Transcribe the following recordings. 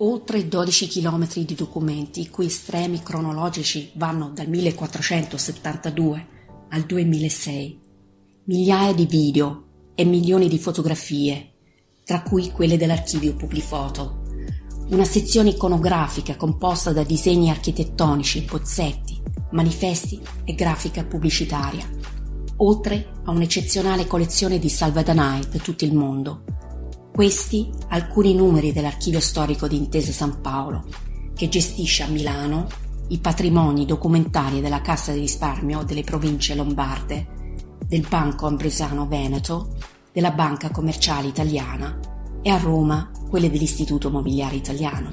Oltre 12 km di documenti, i cui estremi cronologici vanno dal 1472 al 2006, migliaia di video e milioni di fotografie, tra cui quelle dell'archivio Publifoto, una sezione iconografica composta da disegni architettonici, bozzetti, manifesti e grafica pubblicitaria, oltre a un'eccezionale collezione di salvadanai da tutto il mondo, questi alcuni numeri dell'Archivio Storico di Intesa San Paolo, che gestisce a Milano i patrimoni documentari della Cassa di risparmio delle province lombarde, del Banco Ambrosiano Veneto, della Banca Commerciale Italiana e a Roma quelle dell'Istituto Mobiliare Italiano.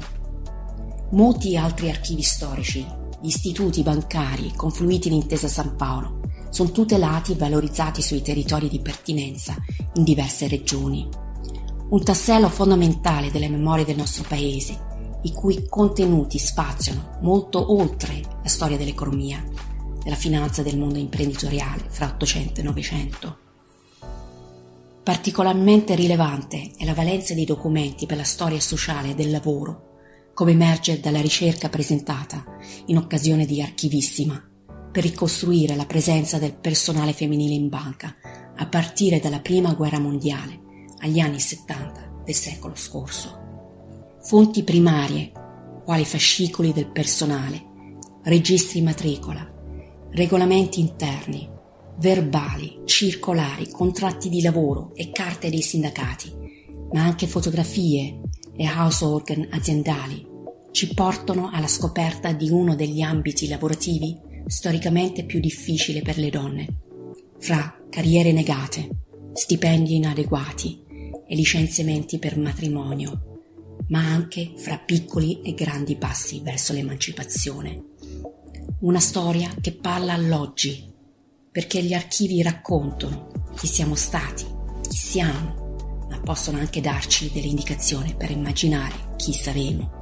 Molti altri archivi storici, gli istituti bancari confluiti in Intesa San Paolo, sono tutelati e valorizzati sui territori di pertinenza in diverse regioni un tassello fondamentale delle memorie del nostro paese, i cui contenuti spaziano molto oltre la storia dell'economia, della finanza e del mondo imprenditoriale fra 800 e 900. Particolarmente rilevante è la valenza dei documenti per la storia sociale del lavoro, come emerge dalla ricerca presentata in occasione di Archivissima, per ricostruire la presenza del personale femminile in banca a partire dalla Prima Guerra Mondiale agli anni 70 del secolo scorso. Fonti primarie, quali fascicoli del personale, registri matricola, regolamenti interni, verbali, circolari, contratti di lavoro e carte dei sindacati, ma anche fotografie e house organ aziendali ci portano alla scoperta di uno degli ambiti lavorativi storicamente più difficili per le donne, fra carriere negate, stipendi inadeguati, e licenziamenti per matrimonio, ma anche fra piccoli e grandi passi verso l'emancipazione. Una storia che parla all'oggi, perché gli archivi raccontano chi siamo stati, chi siamo, ma possono anche darci delle indicazioni per immaginare chi saremo.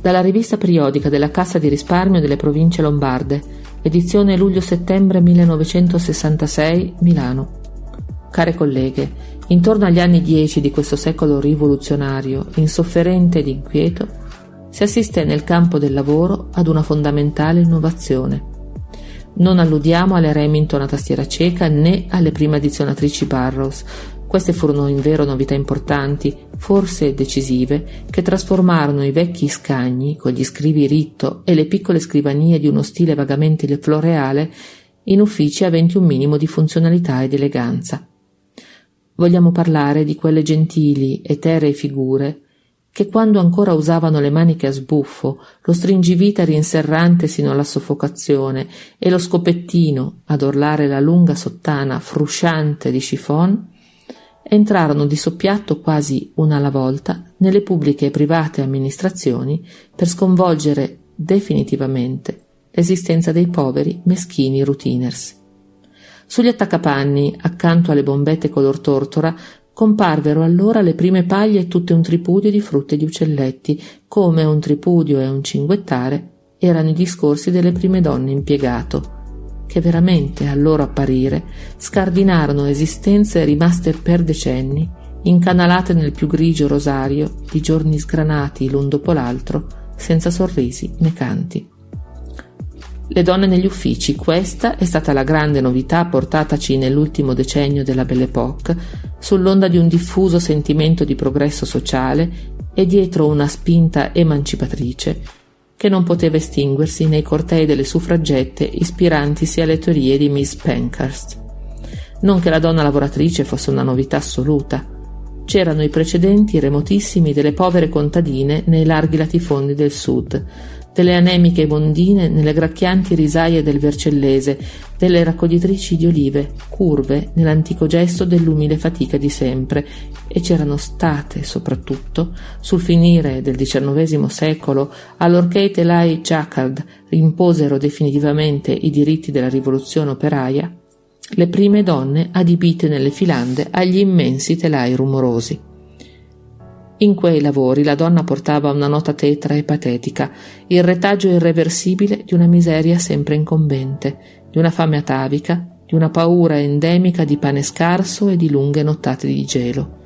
Dalla rivista periodica della Cassa di risparmio delle province lombarde, edizione luglio-settembre 1966, Milano. Care colleghe, intorno agli anni dieci di questo secolo rivoluzionario, insofferente ed inquieto, si assiste nel campo del lavoro ad una fondamentale innovazione. Non alludiamo alle Remington a tastiera cieca né alle prime addizionatrici Barrows, queste furono invero novità importanti, forse decisive, che trasformarono i vecchi scagni, con gli scrivi ritto e le piccole scrivanie di uno stile vagamente floreale, in uffici aventi un minimo di funzionalità ed eleganza. Vogliamo parlare di quelle gentili, eteree figure che quando ancora usavano le maniche a sbuffo, lo stringivita rinserrante sino alla soffocazione e lo scopettino ad orlare la lunga sottana frusciante di chiffon, entrarono di soppiatto quasi una alla volta nelle pubbliche e private amministrazioni per sconvolgere definitivamente l'esistenza dei poveri, meschini routiners. Sugli attaccapanni, accanto alle bombette color tortora, comparvero allora le prime paglie e tutte un tripudio di frutte e di uccelletti, come un tripudio e un cinguettare erano i discorsi delle prime donne impiegato, che veramente, al loro apparire, scardinarono esistenze rimaste per decenni, incanalate nel più grigio rosario di giorni sgranati l'un dopo l'altro, senza sorrisi né canti. Le donne negli uffici, questa è stata la grande novità portataci nell'ultimo decennio della Belle Époque, sull'onda di un diffuso sentimento di progresso sociale e dietro una spinta emancipatrice che non poteva estinguersi nei cortei delle suffragette ispirantisi alle teorie di Miss Pankhurst. Non che la donna lavoratrice fosse una novità assoluta. C'erano i precedenti remotissimi delle povere contadine nei larghi latifondi del sud, delle anemiche bondine nelle gracchianti risaie del Vercellese, delle raccoglitrici di olive, curve nell'antico gesto dell'umile fatica di sempre, e c'erano state, soprattutto, sul finire del XIX secolo, allorché i telai Jacquard imposero definitivamente i diritti della rivoluzione operaia, le prime donne adibite nelle filande agli immensi telai rumorosi. In quei lavori la donna portava una nota tetra e patetica, il retaggio irreversibile di una miseria sempre incombente, di una fame atavica, di una paura endemica di pane scarso e di lunghe nottate di gelo.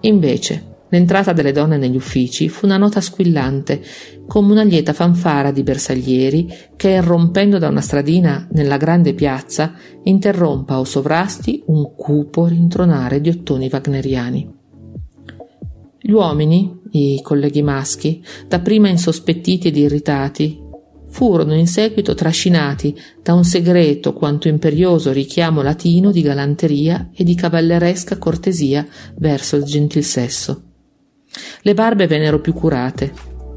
Invece, l'entrata delle donne negli uffici fu una nota squillante, come una lieta fanfara di bersaglieri che, irrompendo da una stradina nella grande piazza, interrompa o sovrasti un cupo rintronare di ottoni wagneriani. Gli uomini, i colleghi maschi, dapprima insospettiti ed irritati, furono in seguito trascinati da un segreto quanto imperioso richiamo latino di galanteria e di cavalleresca cortesia verso il gentil sesso. Le barbe vennero più curate,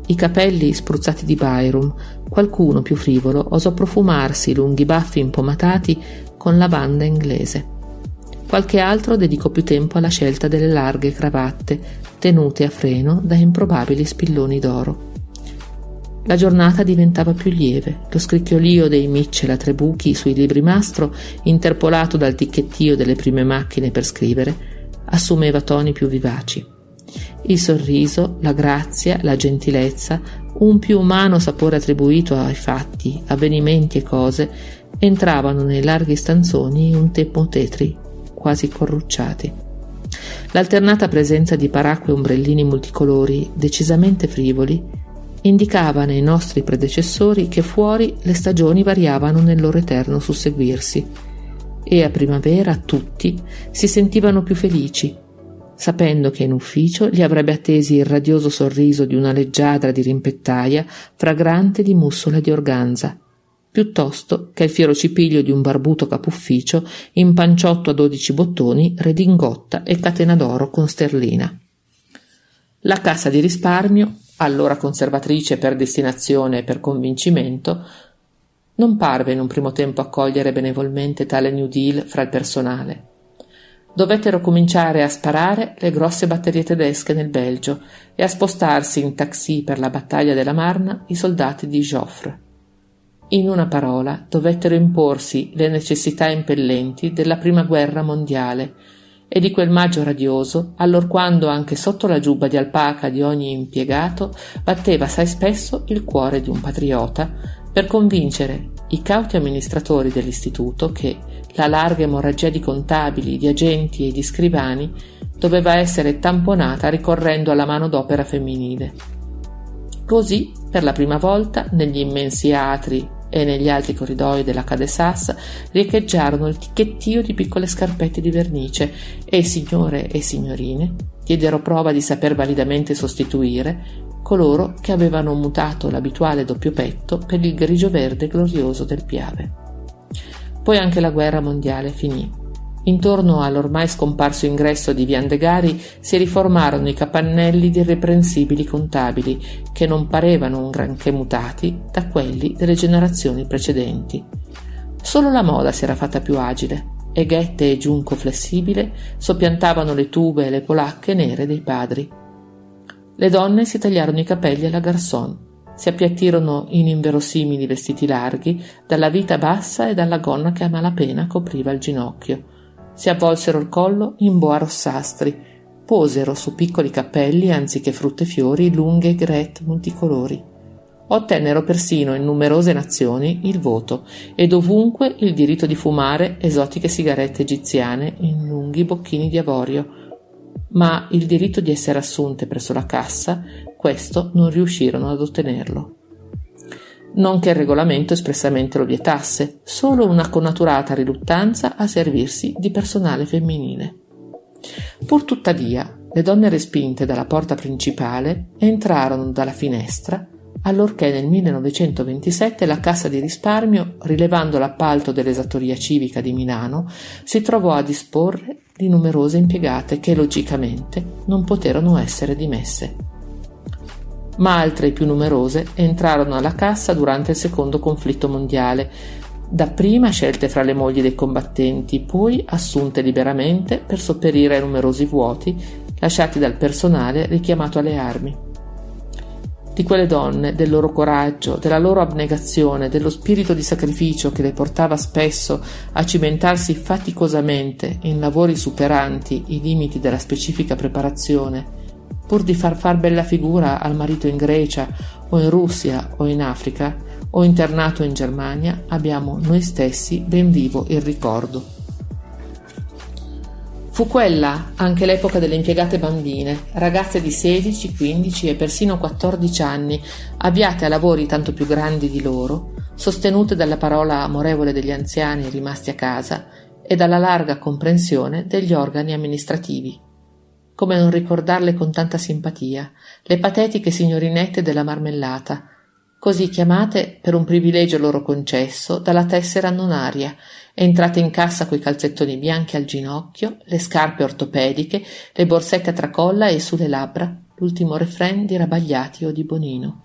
i capelli spruzzati di Byrum, qualcuno più frivolo osò profumarsi i lunghi baffi impomatati con lavanda inglese. Qualche altro dedicò più tempo alla scelta delle larghe cravatte, tenute a freno da improbabili spilloni d'oro. La giornata diventava più lieve, lo scricchiolio dei a tre buchi sui libri mastro, interpolato dal ticchettio delle prime macchine per scrivere, assumeva toni più vivaci. Il sorriso, la grazia, la gentilezza, un più umano sapore attribuito ai fatti, avvenimenti e cose, entravano nei larghi stanzoni un tempo tetri, quasi corrucciati. L'alternata presenza di paracque e ombrellini multicolori, decisamente frivoli, indicava nei nostri predecessori che fuori le stagioni variavano nel loro eterno susseguirsi e a primavera tutti si sentivano più felici, sapendo che in ufficio li avrebbe attesi il radioso sorriso di una leggiadra di rimpettaia fragrante di mussola di organza piuttosto che il fiero cipiglio di un barbuto capufficio in panciotto a dodici bottoni, redingotta e catena d'oro con sterlina. La cassa di risparmio, allora conservatrice per destinazione e per convincimento, non parve in un primo tempo accogliere benevolmente tale New Deal fra il personale. Dovettero cominciare a sparare le grosse batterie tedesche nel Belgio e a spostarsi in taxi per la battaglia della Marna i soldati di Joffre. In una parola, dovettero imporsi le necessità impellenti della prima guerra mondiale e di quel maggio radioso, allorquando anche sotto la giubba di alpaca di ogni impiegato batteva assai spesso il cuore di un patriota per convincere i cauti amministratori dell'istituto che la larga emorragia di contabili, di agenti e di scrivani doveva essere tamponata ricorrendo alla manodopera femminile. Così, per la prima volta, negli immensi atri e negli alti corridoi della Cadesas riecheggiarono il ticchettio di piccole scarpette di vernice e signore e signorine diedero prova di saper validamente sostituire coloro che avevano mutato l'abituale doppio petto per il grigio verde glorioso del Piave. Poi anche la guerra mondiale finì Intorno all'ormai scomparso ingresso di Viandegari si riformarono i capannelli di irreprensibili contabili che non parevano un granché mutati da quelli delle generazioni precedenti. Solo la moda si era fatta più agile e ghette e giunco flessibile soppiantavano le tube e le polacche nere dei padri. Le donne si tagliarono i capelli alla garçon, si appiattirono in inverosimili vestiti larghi, dalla vita bassa e dalla gonna che a malapena copriva il ginocchio si avvolsero il collo in boa rossastri, posero su piccoli cappelli anziché frutte e fiori lunghe grette multicolori. Ottennero persino in numerose nazioni il voto ed ovunque il diritto di fumare esotiche sigarette egiziane in lunghi bocchini di avorio, ma il diritto di essere assunte presso la cassa, questo non riuscirono ad ottenerlo non che il regolamento espressamente lo vietasse, solo una connaturata riluttanza a servirsi di personale femminile. Pur tuttavia, le donne respinte dalla porta principale entrarono dalla finestra, allorché nel 1927 la Cassa di risparmio, rilevando l'appalto dell'esattoria civica di Milano, si trovò a disporre di numerose impiegate che logicamente non poterono essere dimesse. Ma altre più numerose entrarono alla Cassa durante il secondo conflitto mondiale, dapprima scelte fra le mogli dei combattenti, poi assunte liberamente per sopperire ai numerosi vuoti lasciati dal personale richiamato alle armi. Di quelle donne, del loro coraggio, della loro abnegazione, dello spirito di sacrificio che le portava spesso a cimentarsi faticosamente in lavori superanti i limiti della specifica preparazione, pur di far far bella figura al marito in Grecia o in Russia o in Africa o internato in Germania, abbiamo noi stessi ben vivo il ricordo. Fu quella anche l'epoca delle impiegate bambine, ragazze di 16, 15 e persino 14 anni, avviate a lavori tanto più grandi di loro, sostenute dalla parola amorevole degli anziani rimasti a casa e dalla larga comprensione degli organi amministrativi. Come non ricordarle con tanta simpatia, le patetiche signorinette della marmellata, così chiamate per un privilegio loro concesso dalla tessera nonaria, entrate in cassa coi calzettoni bianchi al ginocchio, le scarpe ortopediche, le borsette a tracolla e sulle labbra l'ultimo refrain di Rabagliati o di Bonino.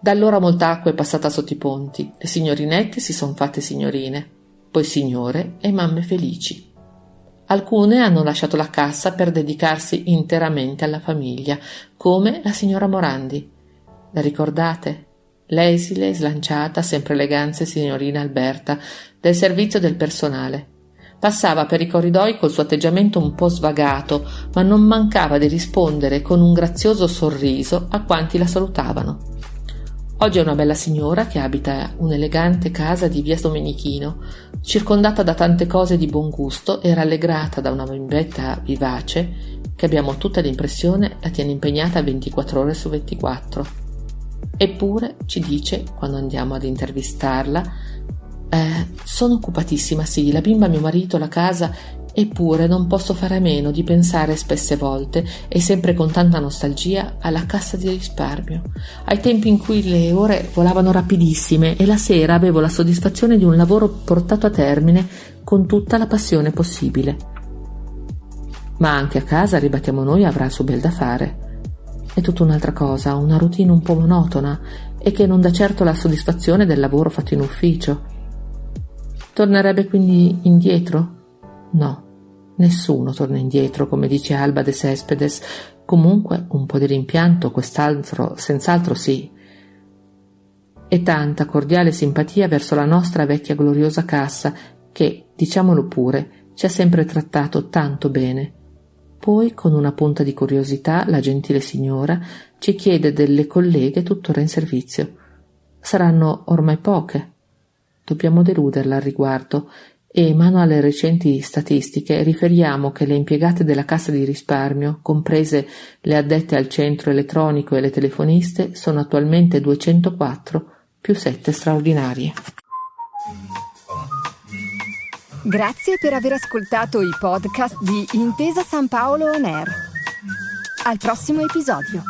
Da allora molta acqua è passata sotto i ponti, le signorinette si son fatte signorine, poi signore e mamme felici. Alcune hanno lasciato la cassa per dedicarsi interamente alla famiglia, come la signora Morandi. La ricordate? L'esile, slanciata, sempre elegante signorina Alberta, del servizio del personale. Passava per i corridoi col suo atteggiamento un po' svagato, ma non mancava di rispondere con un grazioso sorriso a quanti la salutavano. Oggi è una bella signora che abita un'elegante casa di via Domenichino, circondata da tante cose di buon gusto e rallegrata da una bimbetta vivace che abbiamo tutta l'impressione la tiene impegnata 24 ore su 24. Eppure ci dice, quando andiamo ad intervistarla, eh, sono occupatissima, sì, la bimba, mio marito, la casa, eppure non posso fare a meno di pensare spesse volte e sempre con tanta nostalgia alla cassa di risparmio, ai tempi in cui le ore volavano rapidissime e la sera avevo la soddisfazione di un lavoro portato a termine con tutta la passione possibile. Ma anche a casa, ribattiamo noi, avrà il suo bel da fare. È tutta un'altra cosa, una routine un po' monotona e che non dà certo la soddisfazione del lavoro fatto in ufficio. Tornerebbe quindi indietro? No, nessuno torna indietro, come dice Alba de Cespedes. Comunque un po' di rimpianto, quest'altro, senz'altro sì. E tanta cordiale simpatia verso la nostra vecchia gloriosa cassa che, diciamolo pure, ci ha sempre trattato tanto bene. Poi, con una punta di curiosità, la gentile signora ci chiede delle colleghe tuttora in servizio. Saranno ormai poche. Dobbiamo deluderla al riguardo e, mano alle recenti statistiche, riferiamo che le impiegate della Cassa di risparmio, comprese le addette al centro elettronico e le telefoniste, sono attualmente 204 più 7 straordinarie. Grazie per aver ascoltato i podcast di Intesa San Paolo On Air. Al prossimo episodio.